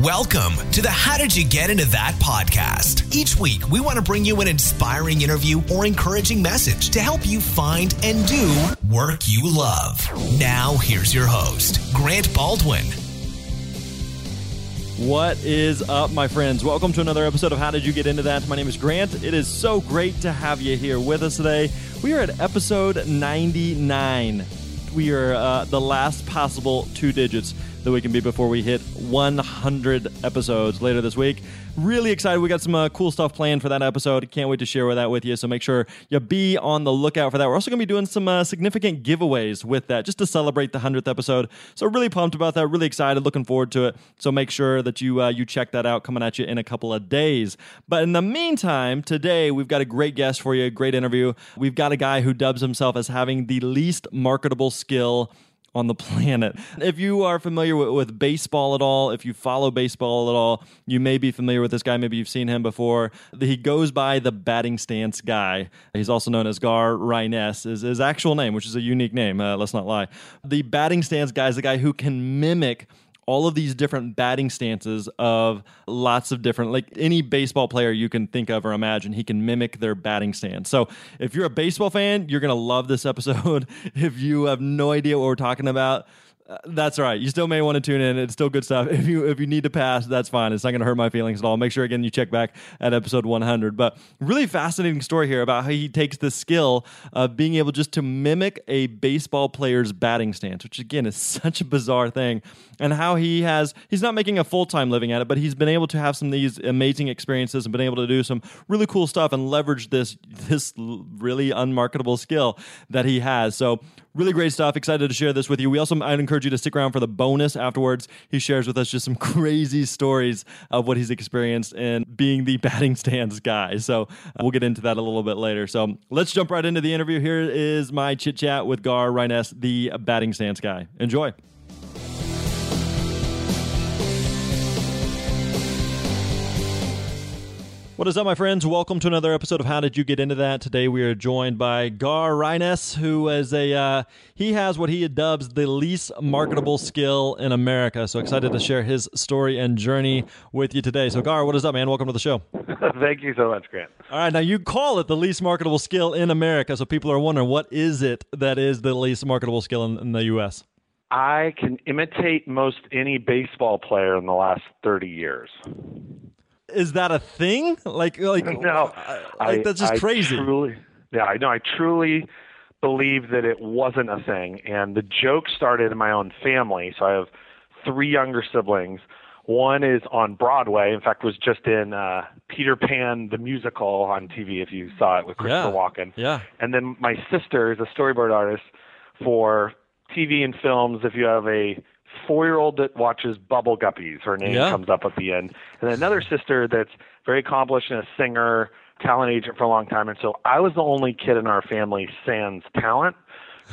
Welcome to the How Did You Get Into That podcast. Each week, we want to bring you an inspiring interview or encouraging message to help you find and do work you love. Now, here's your host, Grant Baldwin. What is up, my friends? Welcome to another episode of How Did You Get Into That? My name is Grant. It is so great to have you here with us today. We are at episode 99. We are uh, the last possible two digits that we can be before we hit 100 episodes later this week. Really excited. We got some uh, cool stuff planned for that episode. Can't wait to share that with you. So make sure you be on the lookout for that. We're also going to be doing some uh, significant giveaways with that just to celebrate the 100th episode. So really pumped about that. Really excited. Looking forward to it. So make sure that you uh, you check that out coming at you in a couple of days. But in the meantime, today we've got a great guest for you. a Great interview. We've got a guy who dubs himself as having the least marketable skill on the planet. If you are familiar with, with, baseball at all, if you follow baseball at all, you may be familiar with this guy. Maybe you've seen him before. He goes by the batting stance guy. He's also known as Gar Ryness, is his actual name, which is a unique name. Uh, let's not lie. The batting stance guy is the guy who can mimic all of these different batting stances of lots of different like any baseball player you can think of or imagine he can mimic their batting stance. So if you're a baseball fan you're going to love this episode. If you have no idea what we're talking about uh, that's right. You still may want to tune in. It's still good stuff. If you if you need to pass, that's fine. It's not going to hurt my feelings at all. Make sure again you check back at episode 100. But really fascinating story here about how he takes the skill of being able just to mimic a baseball player's batting stance, which again is such a bizarre thing, and how he has he's not making a full time living at it, but he's been able to have some of these amazing experiences and been able to do some really cool stuff and leverage this this really unmarketable skill that he has. So Really great stuff. Excited to share this with you. We also, I'd encourage you to stick around for the bonus afterwards. He shares with us just some crazy stories of what he's experienced in being the batting stance guy. So uh, we'll get into that a little bit later. So let's jump right into the interview. Here is my chit chat with Gar Ryness, the batting stance guy. Enjoy. What is up, my friends? Welcome to another episode of How Did You Get Into That? Today we are joined by Gar Ryness, who is a uh, he has what he dubs the least marketable skill in America. So excited to share his story and journey with you today. So Gar, what is up, man? Welcome to the show. Thank you so much, Grant. All right, now you call it the least marketable skill in America, so people are wondering what is it that is the least marketable skill in, in the U.S. I can imitate most any baseball player in the last thirty years is that a thing? Like, like no, like, that's just I crazy. Truly, yeah, I know. I truly believe that it wasn't a thing, and the joke started in my own family. So I have three younger siblings. One is on Broadway. In fact, was just in uh, Peter Pan the musical on TV. If you saw it with Christopher yeah. Walken. Yeah. And then my sister is a storyboard artist for TV and films. If you have a four year old that watches Bubble Guppies. Her name yeah. comes up at the end. And another sister that's very accomplished and a singer, talent agent for a long time. And so I was the only kid in our family sans talent.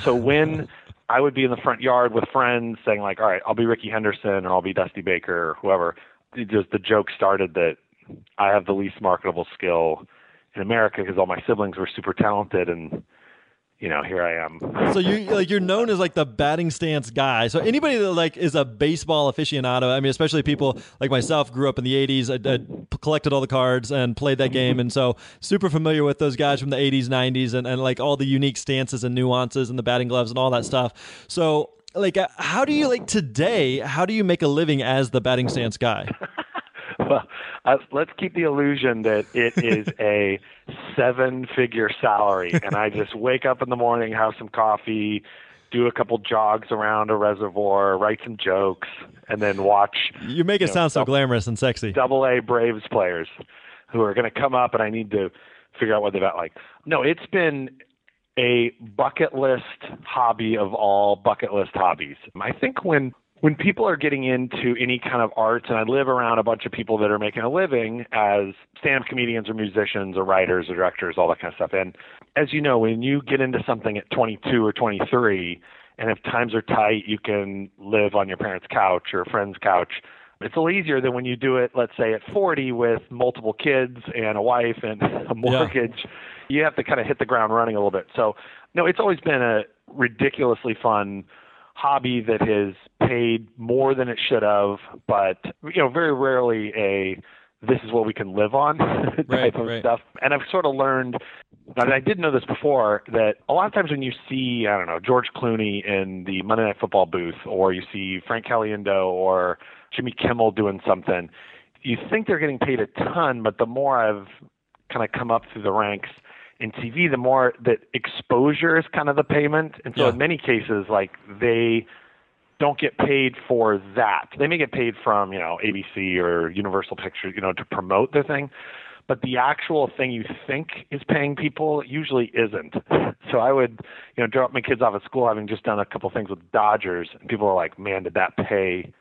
So when I would be in the front yard with friends saying like, all right, I'll be Rickey Henderson or I'll be Dusty Baker or whoever, just the joke started that I have the least marketable skill in America because all my siblings were super talented and you know, here I am. So you like you're known as like the batting stance guy. So anybody that like is a baseball aficionado, I mean, especially people like myself, grew up in the '80s. I, I collected all the cards and played that game, and so super familiar with those guys from the '80s, '90s, and, and like all the unique stances and nuances and the batting gloves and all that stuff. So like, uh, how do you like today? How do you make a living as the batting stance guy? well, uh, let's keep the illusion that it is a seven figure salary and I just wake up in the morning, have some coffee, do a couple jogs around a reservoir, write some jokes, and then watch. You make it you sound so glamorous and sexy. Double A Braves players who are going to come up, and I need to figure out what they've got. Like, no, it's been a bucket list hobby of all bucket list hobbies. I think when when people are getting into any kind of arts, and I live around a bunch of people that are making a living as stand-up comedians or musicians or writers or directors, all that kind of stuff. And as you know, when you get into something at 22 or 23, and if times are tight, you can live on your parents' couch or a friend's couch. It's a little easier than when you do it, let's say, at 40 with multiple kids and a wife and a mortgage. Yeah. You have to kind of hit the ground running a little bit. So, no, it's always been a ridiculously fun hobby that has paid more than it should have, but you know, very rarely a this is what we can live on type right, of right. stuff. And I've sort of learned, and I didn't know this before, that a lot of times when you see, I don't know, George Clooney in the Monday Night Football booth, or you see Frank Caliendo or Jimmy Kimmel doing something, you think they're getting paid a ton, but the more I've kind of come up through the ranks in TV, the more that exposure is kind of the payment. And so Yeah. in many cases, like they don't get paid for that. They may get paid from, you know, ABC or Universal Pictures, you know, to promote their thing. But the actual thing you think is paying people usually isn't. So I would, you know, drop my kids off at school having just done a couple things with Dodgers, and people are like, "Man, did that pay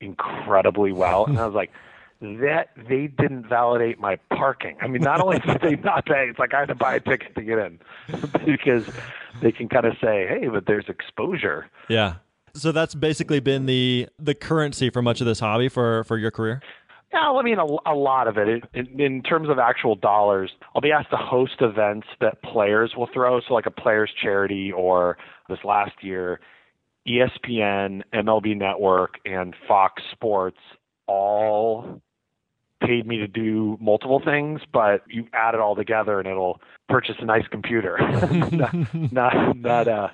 incredibly well?" And I was like, "That they didn't validate my parking. I mean, not only did they not pay, it's like I had to buy a ticket to get in because they can kind of say, "Hey, but there's exposure." Yeah. So that's basically been the the currency for much of this hobby for for your career. Yeah, well, I mean, a, a lot of it. it in, in terms of actual dollars, I'll be asked to host events that players will throw. So, like a players' charity, or this last year, ESPN, MLB Network, and Fox Sports all paid me to do multiple things, but you add it all together and it'll purchase a nice computer, not not, not uh,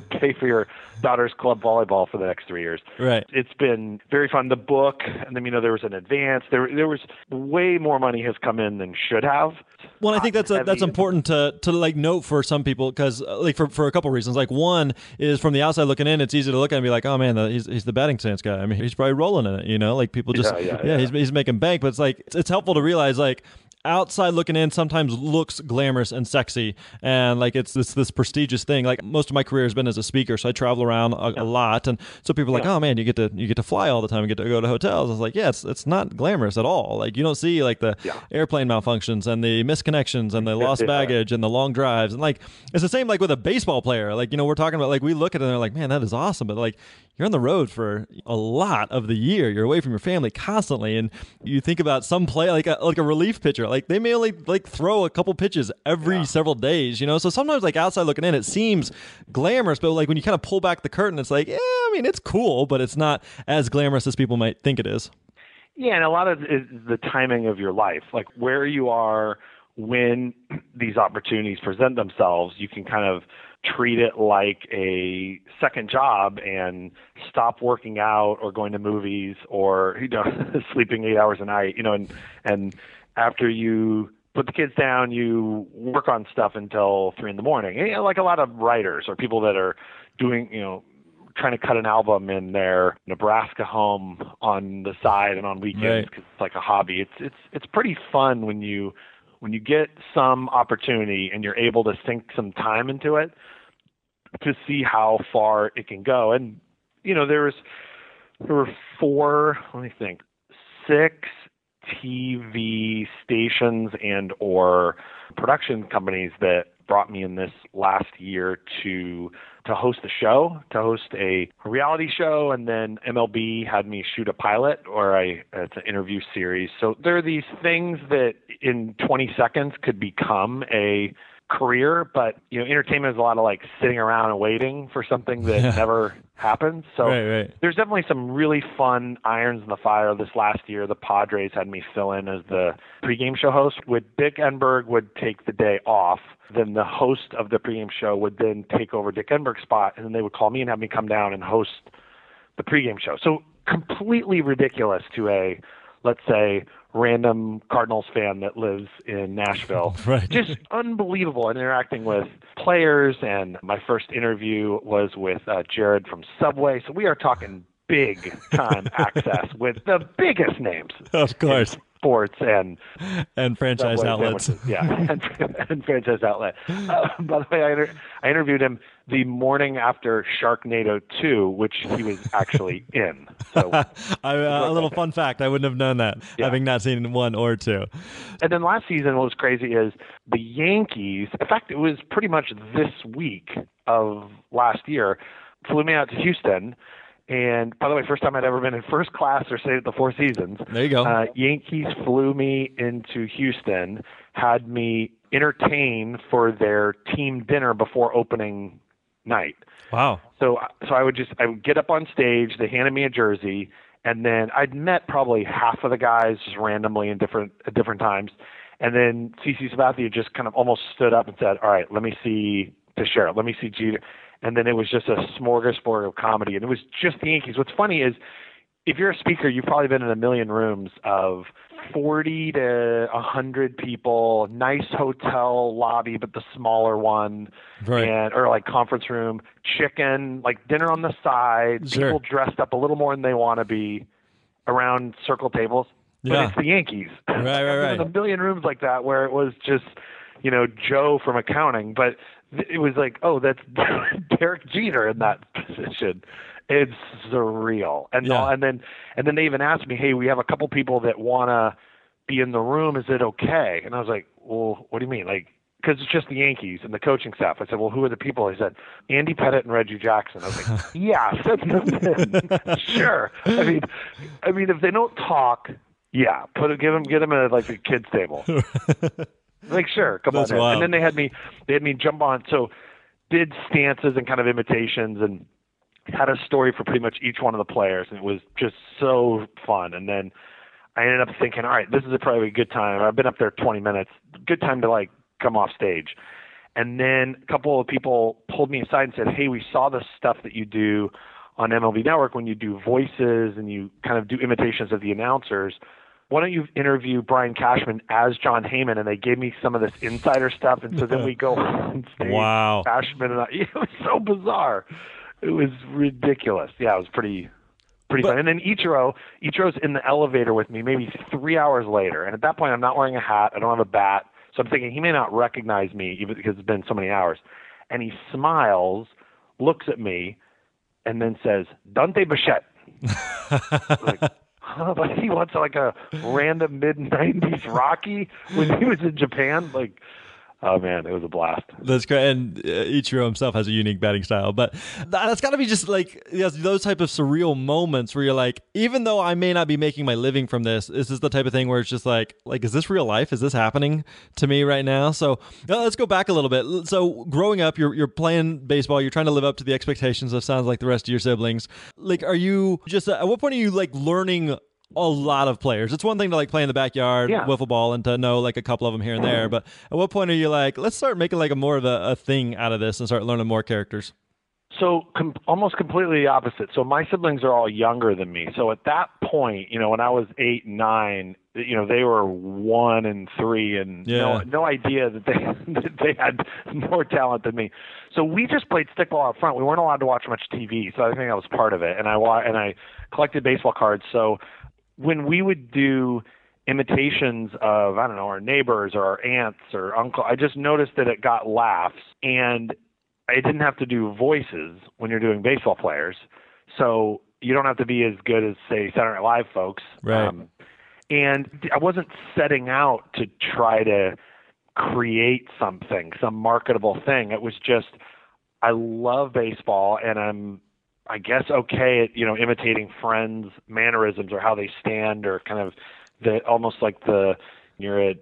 pay for your daughter's club volleyball for the next three years Right. it's been very fun. The book, and then you know there was an advance. There there was way more money has come in than should have. Well, I think that's a, that's important to to like note for some people because uh, like for, for a couple reasons. Like one is from the outside looking in, it's easy to look at and be like, oh man, the, he's he's the batting stance guy. I mean, he's probably rolling in it. You know, like people just Yeah, yeah, yeah. he's he's making bank. But it's like it's, it's helpful to realize like outside looking in sometimes looks glamorous and sexy and like it's this this prestigious thing. Like most of my career has been as a speaker so i travel around a, a lot and so people are like oh man you get to you get to fly all the time you get to go to hotels. I was like yeah it's it's not glamorous at all. Like you don't see like the Yeah. airplane malfunctions and the misconnections and the lost Yeah. baggage and the long drives and like it's the same like with a baseball player. Like you know we're talking about like we look at it and they're like man that is awesome but like you're on the road for a lot of the year. You're away from your family constantly and you think about some play like a, like a relief pitcher like they may only like throw a couple pitches every several days you know so sometimes like outside looking in it seems glamorous but like when you kind of pull back the curtain it's like yeah i mean it's cool but it's not as glamorous as people might think it is Yeah, and a lot of the timing of your life, like where you are when these opportunities present themselves. You can kind of treat it like a second job and stop working out or going to movies or you know sleeping eight hours a night. You know, and and after you put the kids down, you work on stuff until three in the morning. You know, like a lot of writers or people that are doing, you know, trying to cut an album in their Nebraska home on the side and on weekends Right. because it's like a hobby. It's it's it's pretty fun when you when you get some opportunity and you're able to sink some time into it to see how far it can go. And you know, there was there were four. Let me think, six TV stations and or production companies that brought me in this last year to to host a show, to host a reality show, and then MLB had me shoot a pilot or I it's an interview series. So there are these things that in 20 seconds could become a career, but you know, entertainment is a lot of like sitting around and waiting for something that never happens. So Right, right. there's definitely some really fun irons in the fire this last year. The Padres had me fill in as the pregame show host. With Dick Enberg would take the day off, then the host of the pregame show would then take over Dick Enberg's spot, and then they would call me and have me come down and host the pregame show. So completely ridiculous to a, let's say, random Cardinals fan that lives in Nashville. Right. Just unbelievable and interacting with players. And my first interview was with uh, Jared from Subway. So we are talking big time access with the biggest names of course sports and and franchise outlets sandwiches. Yeah, and, and franchise outlet. Uh, by the way, I, inter- I interviewed him the morning after Sharknado 2, which he was actually in. So, I, uh, a little fun fact i wouldn't have known that Yeah. having not seen one or two and then last season, what was crazy is the Yankees. In fact, it was pretty much this week of last year. Flew me out to Houston. And by the way, first time I'd ever been in first class or stayed at the Four Seasons. There you go. Uh, Yankees flew me into Houston, had me entertain for their team dinner before opening night. wow So so I would just I would get up on stage. They handed me a jersey, and then I'd met probably half of the guys just randomly in different at different times. And then CC Sabathia just kind of almost stood up and said, "All right, let me see Teixeira. Let me see Jeter." And then it was just a smorgasbord of comedy, and it was just the Yankees. What's funny is, if you're a speaker, you've probably been in a million rooms of 40 to 100 people, nice hotel lobby, but the smaller one, Right. and or like conference room, chicken, like dinner on the side, Sure. people dressed up a little more than they want to be around circle tables. But Yeah. it's the Yankees. Right, right, right. a million rooms like that where it was just, you know, Joe from accounting, but it was like, oh, that's Derek Jeter in that position. It's surreal. And Yeah. and then and then they even asked me, hey, we have a couple people that want to be in the room. Is it okay? And I was like, well, what do you mean? Like, because it's just the Yankees and the coaching staff. I said, well, who are the people? He said, Andy Pettitte and Reggie Jackson. I was like, yeah, send them in. sure. I mean, I mean, if they don't talk, yeah, put it, give them, get them at like the kids table. like, sure, come That's on in. And then they had me, they had me jump on. So, did stances and kind of imitations and had a story for pretty much each one of the players, and it was just so fun. And then I ended up thinking, all right, this is a probably a good time. I've been up there 20 minutes. Good time to like come off stage. And then a couple of people pulled me aside and said, hey, we saw the stuff that you do on MLB Network when you do voices and you kind of do imitations of the announcers. Why don't you interview Brian Cashman as Jon Heyman? And they gave me some of this insider stuff. And so then we go on stage. Wow. Cashman and I, it was so bizarre. It was ridiculous. Yeah, it was pretty pretty But- fun. And then Ichiro, Ichiro's in the elevator with me maybe three hours later. And at that point, I'm not wearing a hat. I don't have a bat. So I'm thinking he may not recognize me even because it's been so many hours. And he smiles, looks at me, and then says, Dante Bichette. like, huh? Like he wants like a random mid 90s Rocky when he was in Japan. Like, oh man, it was a blast. That's great, and uh, Ichiro himself has a unique batting style. But th- that's got to be just like yes, those type of surreal moments where you're like, even though I may not be making my living from this, this is the type of thing where it's just like, like, is this real life? Is this happening to me right now? So uh, let's go back a little bit. So growing up, you're you're playing baseball. You're trying to live up to the expectations of sounds like the rest of your siblings. Like, are you just at what point are you like learning? A lot of players. It's one thing to like play in the backyard, Yeah. wiffle ball, and to know like a couple of them here and there. Mm-hmm. But at what point are you like, let's start making like a more of a, a thing out of this and start learning more characters? So com- almost completely the opposite. So my siblings are all younger than me. So at that point, you know, when I was eight, nine, you know, they were one and three, and Yeah. no, no idea that they that they had more talent than me. So we just played stickball out front. We weren't allowed to watch much TV, so I think that was part of it. And I wa- and I collected baseball cards. So when we would do imitations of I don't know our neighbors or our aunts or uncle, I just noticed that it got laughs and I didn't have to do voices when you're doing baseball players, so you don't have to be as good as say Saturday Night Live folks. Right. Um, and I wasn't setting out to try to create something, some marketable thing. It was just I love baseball, and I'm I guess okay at you know imitating friends' mannerisms or how they stand or kind of the almost like the you're at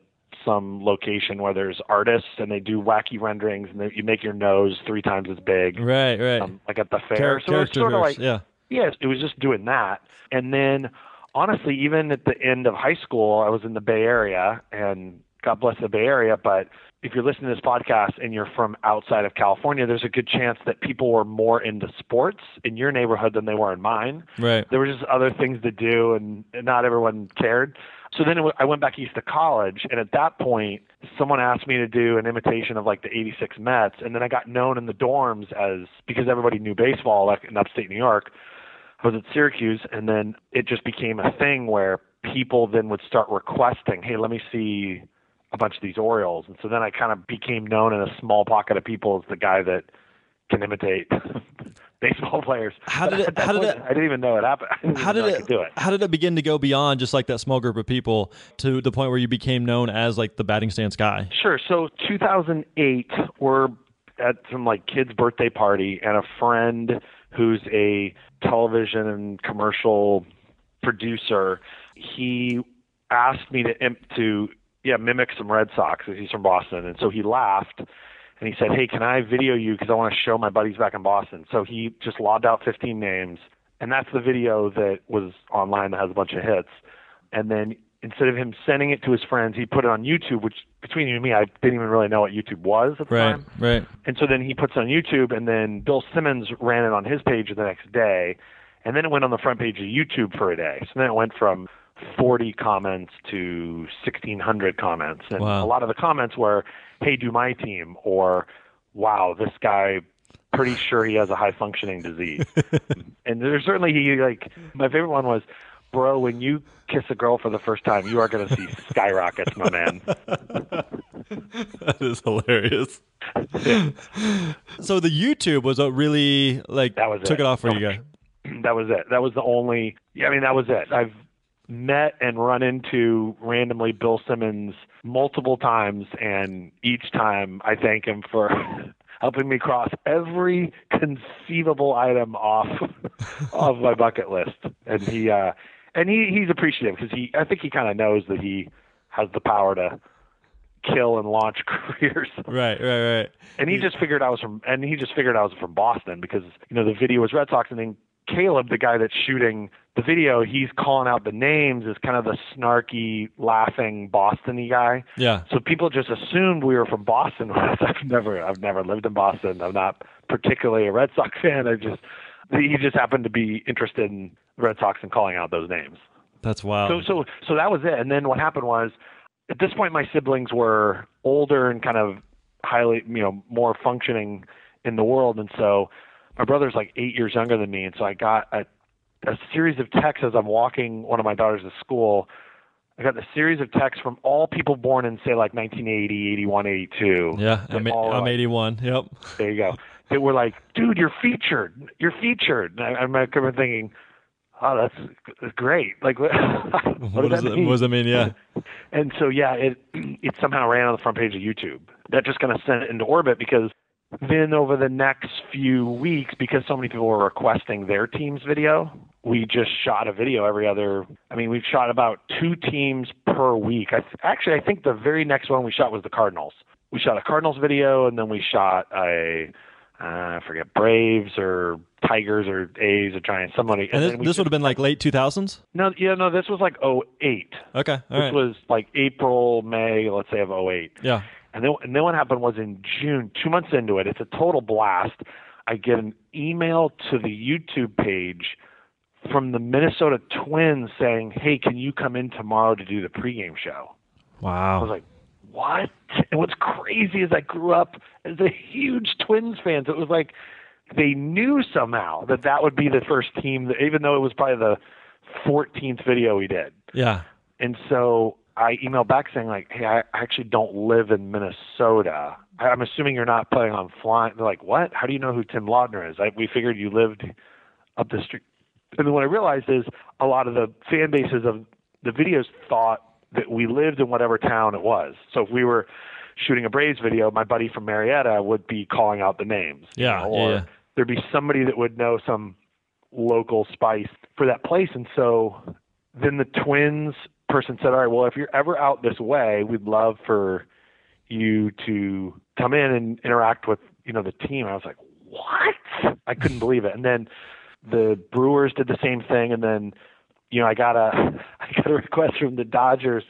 some location where there's artists and they do wacky renderings and they, you make your nose three times as big, Right, right. um, like at the fair. Char- so it's sort of like yeah. Yes, it was just doing that. And then honestly, even at the end of high school, I was in the Bay Area and God bless the Bay Area, but if you're listening to this podcast and you're from outside of California, there's a good chance that people were more into sports in your neighborhood than they were in mine. Right. There were just other things to do, and, not everyone cared. So then it w- I went back east to college, and at that point, someone asked me to do an imitation of like the '86 Mets, and then I got known in the dorms as because everybody knew baseball like in upstate New York. I was at Syracuse, and then it just became a thing where people then would start requesting, "Hey, let me see a bunch of these Orioles," and so then I kind of became known in a small pocket of people as the guy that can imitate baseball players. How did it- how did point, it- I didn't even know it happened. How did it, it? How did it begin to go beyond just like that small group of people to the point where you became known as like the batting stance guy? Sure. So 2008, we're at some like kid's birthday party, and a friend who's a television and commercial producer, he asked me to to yeah mimic some Red Sox. He's from Boston, and so he laughed. and he said, "Hey, can I video you because I want to show my buddies back in Boston?" So he just logged out 15 names, and that's the video that was online that has a bunch of hits. And then instead of him sending it to his friends, he put it on YouTube, which between you and me, I didn't even really know what YouTube was at the time. Right, time. right. And so then he puts it on YouTube, and then Bill Simmons ran it on his page the next day, and then it went on the front page of YouTube for a day. So then it went from 40 comments to 1,600 comments, and Wow. a lot of the comments were, "Hey, do my team," or "Wow, this guy." Pretty sure he has a high functioning disease, and there's certainly he like my favorite one was, bro, when you kiss a girl for the first time, you are going to see skyrockets, my man. that is hilarious. so the YouTube was a really like That was took it. it off for you guys. that was it. That was the only. Yeah, I mean, that was it. I've met and run into randomly Bill Simmons multiple times, and each time I thank him for helping me cross every conceivable item off of my bucket list. And he uh, and he he's appreciative because he I think he kind of knows that he has the power to kill and launch careers. Right, right, right. And he just figured I was from, and he just figured I was from Boston because you know the video was Red Sox, and then Caleb, the guy that's shooting the video, he's calling out the names as kind of the snarky, laughing Boston-y guy. Yeah. So people just assumed we were from Boston. I've never, I've never lived in Boston. I'm not particularly a Red Sox fan. I just, he just happened to be interested in the Red Sox and calling out those names. That's wild. So so so that was it. And then what happened was, at this point, my siblings were older and kind of highly, you know, more functioning in the world, and so my brother's like eight years younger than me, and so I got a a series of texts as I'm walking one of my daughters to school. I got a series of texts from all people born in say like 1980, 81, 82. yeah, I'm, I'm like- 81. Yep. There you go. They were like, "Dude, you're featured. You're featured." And I, I remember thinking, "Oh, that's, that's great. Like, what, what, does does that it, mean?" what does that mean? Yeah. And so yeah, it it somehow ran on the front page of YouTube. That just kind of sent it into orbit because then over the next few weeks, because so many people were requesting their team's video, we just shot a video every other. I mean, we've shot about two teams per week. I th- actually I think the very next one we shot was the Cardinals. We shot a Cardinals video, and then we shot a uh, I forget Braves or Tigers or A's or Giants. Somebody. And then this, this would have been like late 2000s. no, yeah, no. This was like 08. Okay. All This right. was like April, May, let's say of 08. yeah. And then, and then what happened was in June, two months into it, it's a total blast. I get an email to the YouTube page from the Minnesota Twins saying, "Hey, can you come in tomorrow to do the pregame show?" Wow. I was like, "What?" And what's crazy is I grew up as a huge Twins fan. So it was like they knew somehow that that would be the first team, that, even though it was probably the 14th video we did. yeah. And so I emailed back saying like, "Hey, I actually don't live in Minnesota. I'm assuming you're not planning on flying." They're like, "What? How do you know who Tim Laudner is?" I, we figured you lived up the street. And then what I realized is a lot of the fan bases of the videos thought that we lived in whatever town it was. So if we were shooting a Braves video, my buddy from Marietta would be calling out the names. you Yeah, know, or yeah. there'd be somebody that would know some local spice for that place. And so then the twins person said, All right, well, if you're ever out this way, we'd love for you to come in and interact with, you know, the team. I was like, What? I couldn't believe it. And then the Brewers did the same thing and then, you know, I got a I got a request from the Dodgers.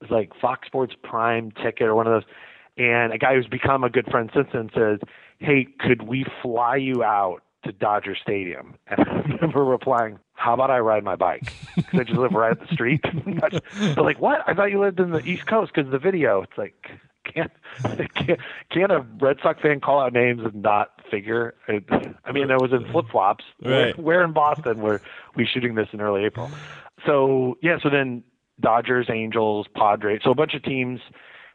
It was like Fox Sports Prime ticket or one of those. And a guy who's become a good friend since then says, Hey, could we fly you out to Dodger Stadium? And I remember replying, How about I ride my bike? Because I just live right up the street. They're like, What? I thought you lived in the East Coast because of the video. It's like, can't, can't can't a Red Sox fan call out names and not figure? It, I mean, I was in flip flops. Right. Where in Boston were we shooting this in early April? So yeah, so then Dodgers, Angels, Padres, so a bunch of teams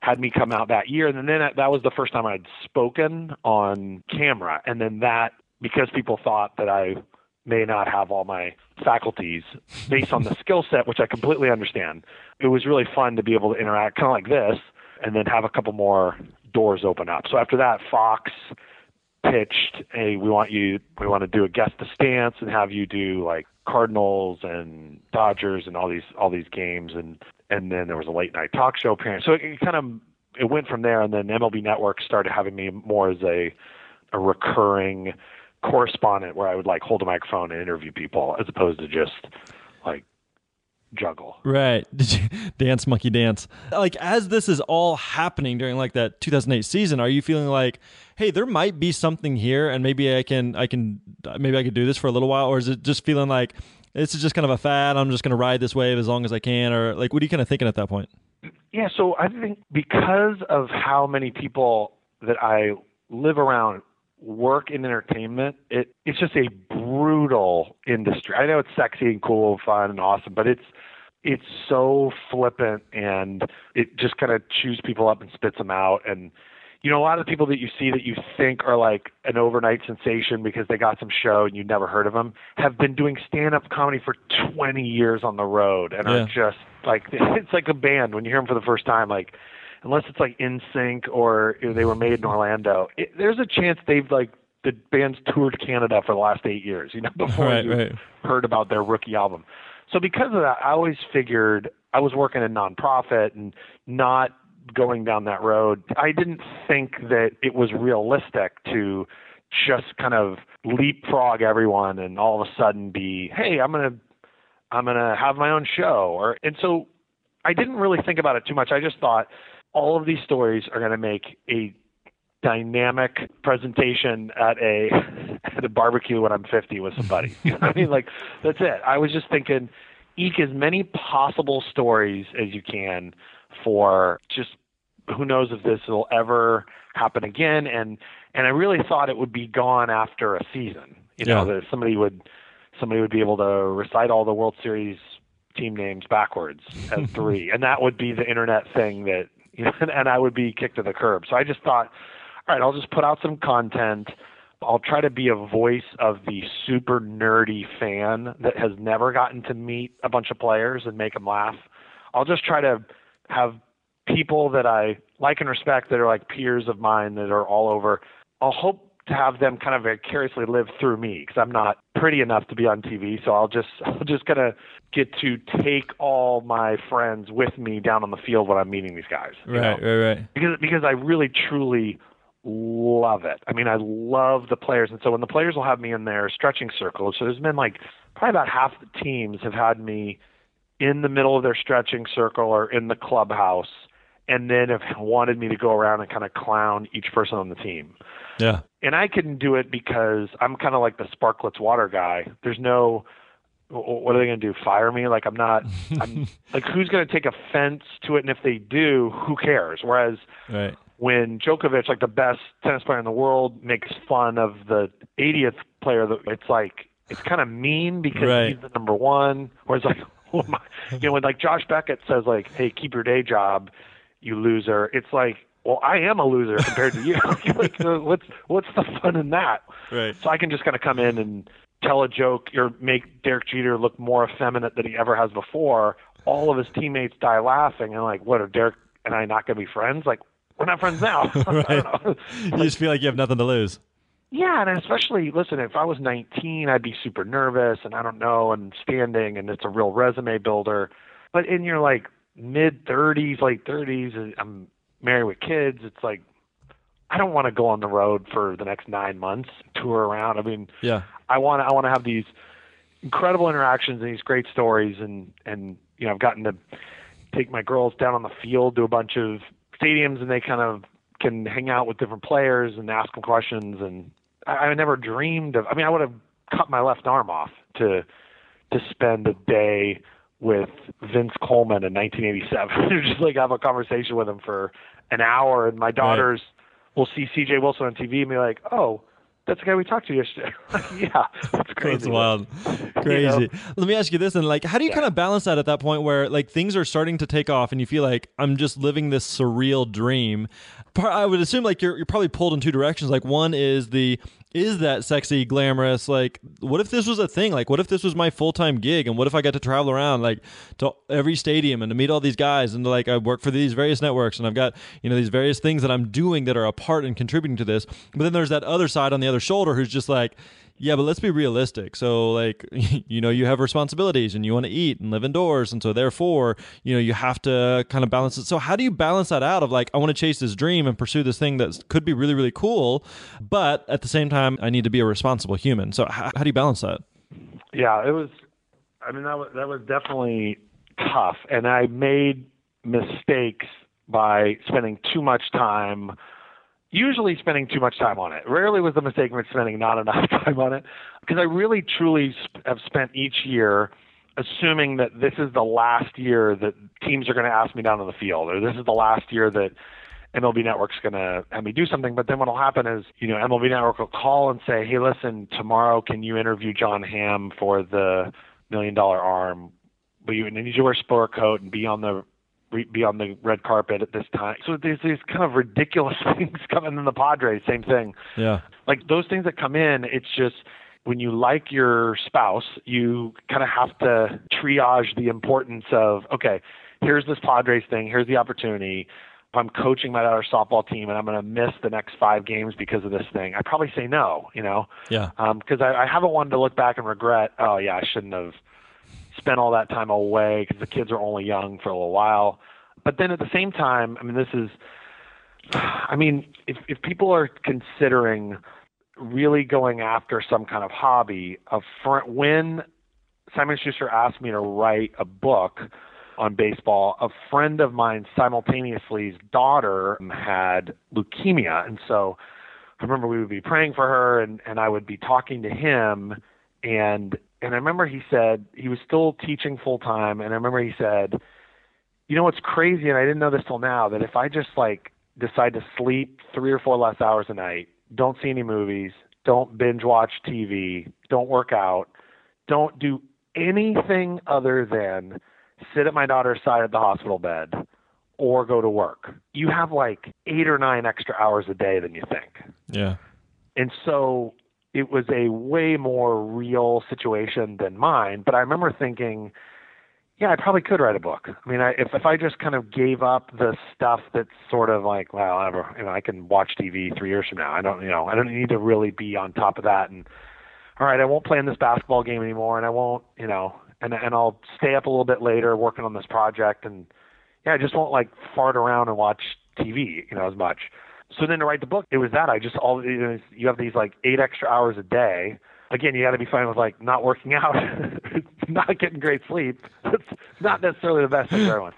had me come out that year, and then that, that was the first time I'd spoken on camera, and then that because people thought that I may not have all my faculties based on the skill set, which I completely understand. It was really fun to be able to interact kind of like this and then have a couple more doors open up. So after that, Fox pitched, "Hey, we want you, we want to do a guest to stance and have you do like Cardinals and Dodgers and all these all these games." And and then there was a late night talk show appearance. So it, it kind of it went from there, and then MLB Network started having me more as a a recurring correspondent where I would like hold a microphone and interview people as opposed to just like juggle. Right. Dance monkey dance? Like as this is all happening during like that 2008 season, are you feeling like, "Hey, there might be something here and maybe I can I can maybe I could do this for a little while?" Or is it just feeling like this is just kind of a fad, I'm just going to ride this wave as long as I can or like what are you kind of thinking at that point? Yeah, so I think because of how many people that I live around work in entertainment, it it's just a brutal industry. I know it's sexy and cool and fun and awesome, but it's it's so flippant and it just kind of chews people up and spits them out and you know a lot of the people that you see that you think are like an overnight sensation because they got some show and you never heard of them have been doing stand up comedy for 20 years on the road and Yeah. are just like it's like a band when you hear them for the first time like unless it's like in sync or they were made in Orlando it, there's a chance they've like the band's toured Canada for the last 8 years you know before Right, you right. heard about their rookie album so because of that, I always figured I was working in nonprofit and not going down that road. I didn't think that it was realistic to just kind of leapfrog everyone and all of a sudden be, hey, I'm gonna I'm gonna have my own show or and so I didn't really think about it too much. I just thought all of these stories are gonna make a dynamic presentation at a at a barbecue when I'm 50 with somebody. You know I mean, like that's it. I was just thinking, eke as many possible stories as you can for just who knows if this will ever happen again. And and I really thought it would be gone after a season. You know, Yeah. that somebody would somebody would be able to recite all the World Series team names backwards at three, and that would be the internet thing that you know, and, and I would be kicked to the curb. So I just thought, all right, I'll just put out some content. I'll try to be a voice of the super nerdy fan that has never gotten to meet a bunch of players and make them laugh. I'll just try to have people that I like and respect that are like peers of mine that are all over. I'll hope to have them kind of vicariously live through me because I'm not pretty enough to be on TV. So I'll just I'll just gonna get to take all my friends with me down on the field when I'm meeting these guys. Right, know? right, right. because because I really truly love it. I mean, I love the players, and so when the players will have me in their stretching circles, so there's been like probably about half the teams have had me in the middle of their stretching circle or in the clubhouse, and then have wanted me to go around and kind of clown each person on the team. Yeah. And I can do it because I'm kind of like the Sparkletts water guy. There's no what are they going to do? Fire me? Like I'm not. I'm like who's going to take offense to it? And if they do, who cares? Whereas Right. when Djokovic, like the best tennis player in the world, makes fun of the 80th player, that it's like it's kind of mean because Right. he's the number one. Whereas like, you know, when like Josh Beckett says like, "Hey, keep your day job, you loser," it's like, well, I am a loser compared to you. like, uh, what's what's the fun in that? Right. So I can just kind of come in and tell a joke or make Derek Jeter look more effeminate than he ever has before. All of his teammates die laughing, and like, what are Derek and I not going to be friends? Like, we're not friends now. I. You just feel like you have nothing to lose. Yeah, and especially listen, if I was 19, I'd be super nervous and I don't know and standing and it's a real resume builder. But in your like mid 30s, late 30s, I'm married with kids, it's like I don't want to go on the road for the next 9 months, tour around. I mean, Yeah. I want to I want to have these incredible interactions and these great stories and and you know I've gotten to take my girls down on the field to a bunch of stadiums and they kind of can hang out with different players and ask them questions and I, I never dreamed of I mean I would have cut my left arm off to to spend a day with Vince Coleman in 1987 just like have a conversation with him for an hour and my daughters will see CJ Wilson on TV and be like oh that's the guy we talked to yesterday. yeah, crazy. That's wild. Crazy. Let me ask you this and like how do you kind of balance that at that point where like things are starting to take off and you feel like I'm just living this surreal dream? I would assume like you're you're probably pulled in two directions. Like one is the is that sexy, glamorous? Like, what if this was a thing? Like, what if this was my full time gig? And what if I got to travel around like to every stadium and to meet all these guys and like I work for these various networks and I've got you know these various things that I'm doing that are a part and contributing to this. But then there's that other side on the other shoulder who's just like, Yeah, but let's be realistic. So, like, you know, you have responsibilities and you want to eat and live indoors. And so, therefore, you know, you have to kind of balance it. So, how do you balance that out of like, I want to chase this dream and pursue this thing that could be really, really cool, but at the same time, I need to be a responsible human. So, how, how do you balance that? Yeah, it was, I mean, that was, that was definitely tough. And I made mistakes by spending too much time usually spending too much time on it. Rarely was the mistake of spending not enough time on it because I really truly have spent each year assuming that this is the last year that teams are going to ask me down on the field or this is the last year that MLB Network's going to have me do something. But then what'll happen is, you know, MLB Network will call and say, "Hey, listen, tomorrow can you interview Jon Hamm for the Million Dollar Arm? But you need to wear sport coat and be on the be on the red carpet at this time. So there's these kind of ridiculous things coming in the Padres. Same thing. Yeah. Like those things that come in, it's just when you like your spouse, you kind of have to triage the importance of okay, here's this Padres thing, here's the opportunity. If I'm coaching my daughter's softball team and I'm going to miss the next five games because of this thing, I probably say no. You know. Yeah. Because um, I, I haven't wanted to look back and regret. Oh yeah, I shouldn't have spent all that time away because the kids are only young for a little while. But then at the same time, I mean, this is, I mean, if if people are considering really going after some kind of hobby, a front when Simon Schuster asked me to write a book on baseball, a friend of mine simultaneously's daughter um, had leukemia, and so I remember we would be praying for her, and and I would be talking to him, and and I remember he said he was still teaching full time, and I remember he said, you know what's crazy, and I didn't know this till now, that if I just like decide to sleep three or four less hours a night, don't see any movies, don't binge watch TV, don't work out, don't do anything other than sit at my daughter's side at the hospital bed or go to work. You have like eight or nine extra hours a day than you think. Yeah. And so it was a way more real situation than mine. But I remember thinking, yeah, I probably could write a book. I mean, I, if if I just kind of gave up the stuff that's sort of like, well, ever, you know, I can watch TV three years from now. I don't, you know, I don't need to really be on top of that. And all right, I won't play in this basketball game anymore, and I won't, you know, and and I'll stay up a little bit later working on this project, and yeah, I just won't like fart around and watch TV, you know, as much so then to write the book, it was that I just all you, have these like eight extra hours a day. Again, you got to be fine with like not working out, not getting great sleep. It's not necessarily the best thing for everyone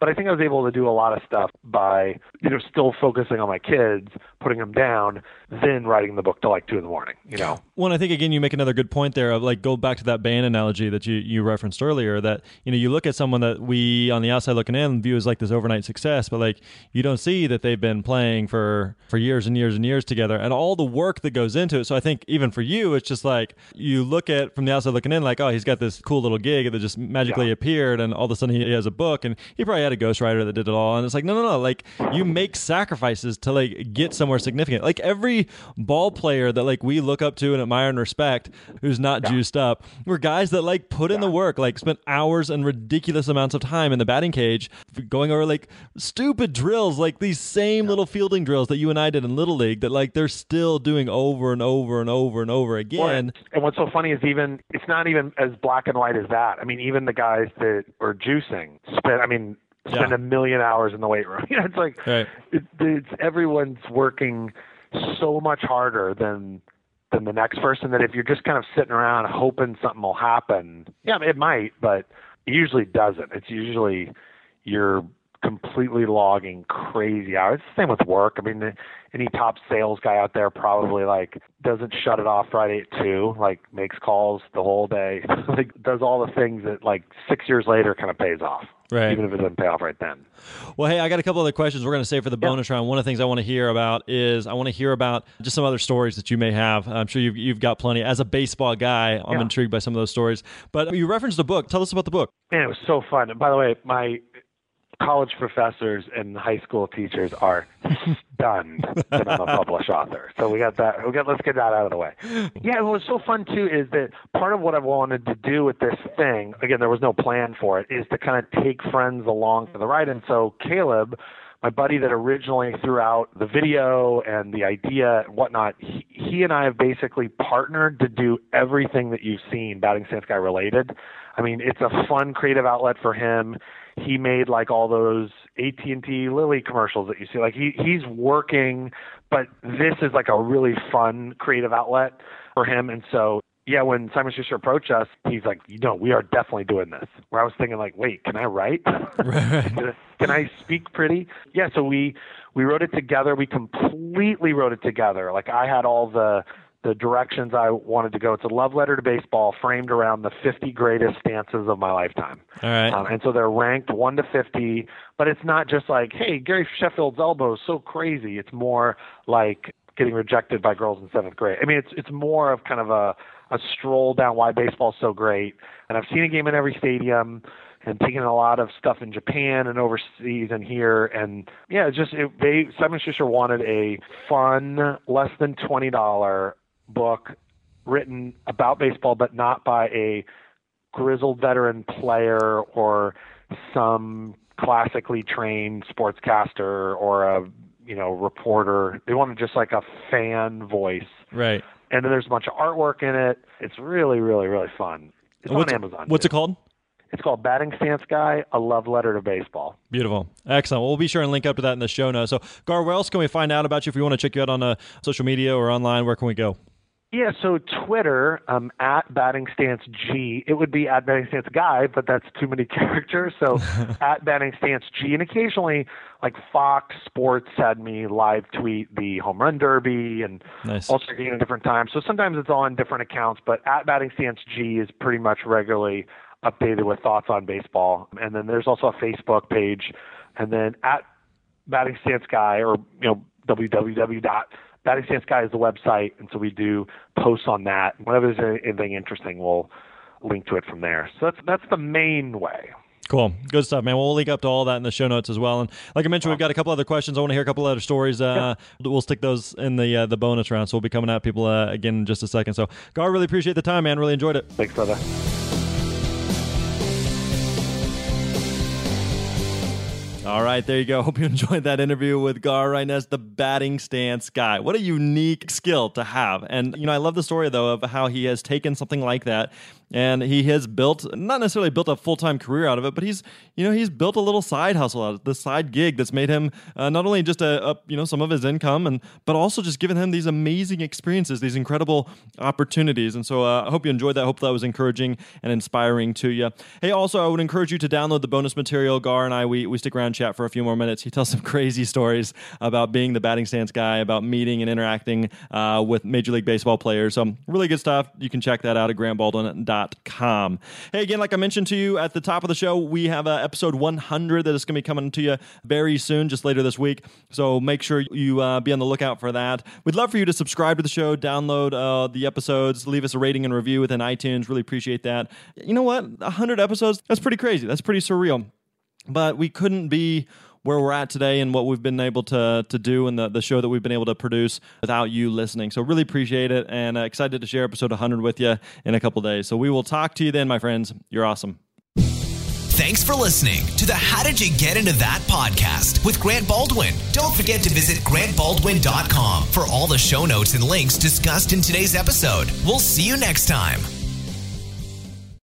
but I think I was able to do a lot of stuff by you know still focusing on my kids, putting them down, then writing the book till like two in the morning. You know. Well, I think again you make another good point there of like go back to that band analogy that you you referenced earlier. That you know you look at someone that we on the outside looking in view as like this overnight success, but like you don't see that they've been playing for for years and years and years together, and all the work that goes into it. So I think even for you, it's just like you look at from the outside looking in, like oh he's got this cool little gig that just magically yeah. appeared, and all of a sudden he has a book, and he probably had a ghostwriter that did it all. And it's like, no, no, no. Like you make sacrifices to like get somewhere significant. Like every ball player that like we look up to and admire and respect who's not yeah. juiced up were guys that like put in the work, like spent hours and ridiculous amounts of time in the batting cage going over like stupid drills, like these same yeah. little fielding drills that you and I did in Little League that like they're still doing over and over and over and over again. Well, and what's so funny is even it's not even as black and white as that. I mean, even the guys that are juicing spent I mean spend yeah. a million hours in the weight room. You know, it's like right. it, it's everyone's working so much harder than than the next person that if you're just kind of sitting around hoping something will happen, yeah, it might, but it usually doesn't. It's usually you're completely logging crazy hours. It's the same with work. I mean, any top sales guy out there probably like doesn't shut it off Friday at two, like makes calls the whole day, like does all the things that like six years later kind of pays off right. even if it doesn't pay off right then. Well, hey, I got a couple other questions we're going to save for the bonus round. One of the things I want to hear about is I want to hear about just some other stories that you may have. I'm sure you've, you've got plenty. As a baseball guy, I'm yeah. intrigued by some of those stories. But you referenced the book. Tell us about the book. Man, it was so fun. And by the way, my college professors and high school teachers are stunned that I'm a published author. So we got that. We got let's get that out of the way. Yeah, what was so fun too is that part of what I wanted to do with this thing, again, there was no plan for it, is to kind of take friends along for the ride. And so Caleb, my buddy that originally threw out the video and the idea and whatnot, he, he and I have basically partnered to do everything that you've seen batting stance guy related. I mean, it's a fun creative outlet for him. He made like all those AT&T Lily commercials that you see. Like he he's working, but this is like a really fun creative outlet for him. And so yeah, when Simon Schuster approached us, he's like, you know, we are definitely doing this. Where I was thinking, like, wait, can I write? Can I speak pretty? Yeah, so we we wrote it together. We completely wrote it together. Like I had all the the directions I wanted to go. It's a love letter to baseball framed around the 50 greatest stances of my lifetime. All right. Um, and so they're ranked 1 to 50, but it's not just like, hey, Gary Sheffield's elbow is so crazy. It's more like getting rejected by girls in seventh grade. I mean, it's it's more of kind of a a stroll down why baseball's so great. And I've seen a game in every stadium and taken a lot of stuff in Japan and overseas and here. And yeah, just it, they Simon Schuster wanted a fun, less than twenty dollar book written about baseball, but not by a grizzled veteran player or some classically trained sportscaster or a you know reporter. They wanted just like a fan voice Right. and then there's a bunch of artwork in it. It's really, really, really fun. It's what's, on Amazon. What's too. it called? It's called Batting Stance Guy: A Love Letter to Baseball. Beautiful. Excellent. Well, we'll be sure and link up to that in the show notes. So, Gar, where else can we find out about you if we want to check you out on uh, social media or online? Where can we go? Yeah, so Twitter um, at Batting Stance G. It would be at Batting Stance Guy, but that's too many characters. So at Batting Stance G, and occasionally like Fox Sports had me live tweet the home run derby and Nice. all sorts of different times. So sometimes it's on different accounts, but at Batting Stance G is pretty much regularly updated with thoughts on baseball. And then there's also a Facebook page, and then at Batting Stance Guy or you know www. Batting Stance Guy is the website, and so we do posts on that. Whenever there's anything interesting, we'll link to it from there. So that's that's the main way. Cool. Good stuff, man. Well, we'll link up to all that in the show notes as well. And like I mentioned, we've got a couple other questions. I want to hear a couple other stories. Uh, We'll stick those in the uh, the bonus round. So we'll be coming at people uh, again in just a second. So, Gar, really appreciate the time, man. Really enjoyed it. Thanks, brother. All right, there you go. Hope you enjoyed that interview with Gar Ryness, the batting stance guy. What a unique skill to have. And, you know, I love the story, though, of how he has taken something like that and he has built, not necessarily built a full time career out of it, but he's, you know, he's built a little side hustle out of the side gig that's made him uh, not only just a, a, you know, some of his income, and but also just given him these amazing experiences, these incredible opportunities. And so uh, I hope you enjoyed that. I hope that was encouraging and inspiring to you. Hey, also, I would encourage you to download the bonus material. Gar and I, we, we stick around chat for a few more minutes. He tells some crazy stories about being the batting stance guy, about meeting and interacting uh, with Major League Baseball players. So, really good stuff. You can check that out at Hey, again, like I mentioned to you at the top of the show, we have uh, episode 100 that is going to be coming to you very soon, just later this week. So, make sure you uh, be on the lookout for that. We'd love for you to subscribe to the show, download uh, the episodes, leave us a rating and review within iTunes. Really appreciate that. You know what? 100 episodes, that's pretty crazy. That's pretty surreal but we couldn't be where we're at today and what we've been able to to do and the, the show that we've been able to produce without you listening. So really appreciate it and uh, excited to share episode 100 with you in a couple days. So we will talk to you then, my friends. You're awesome. Thanks for listening to the How Did You Get Into That podcast with Grant Baldwin. Don't forget to visit grantbaldwin.com for all the show notes and links discussed in today's episode. We'll see you next time.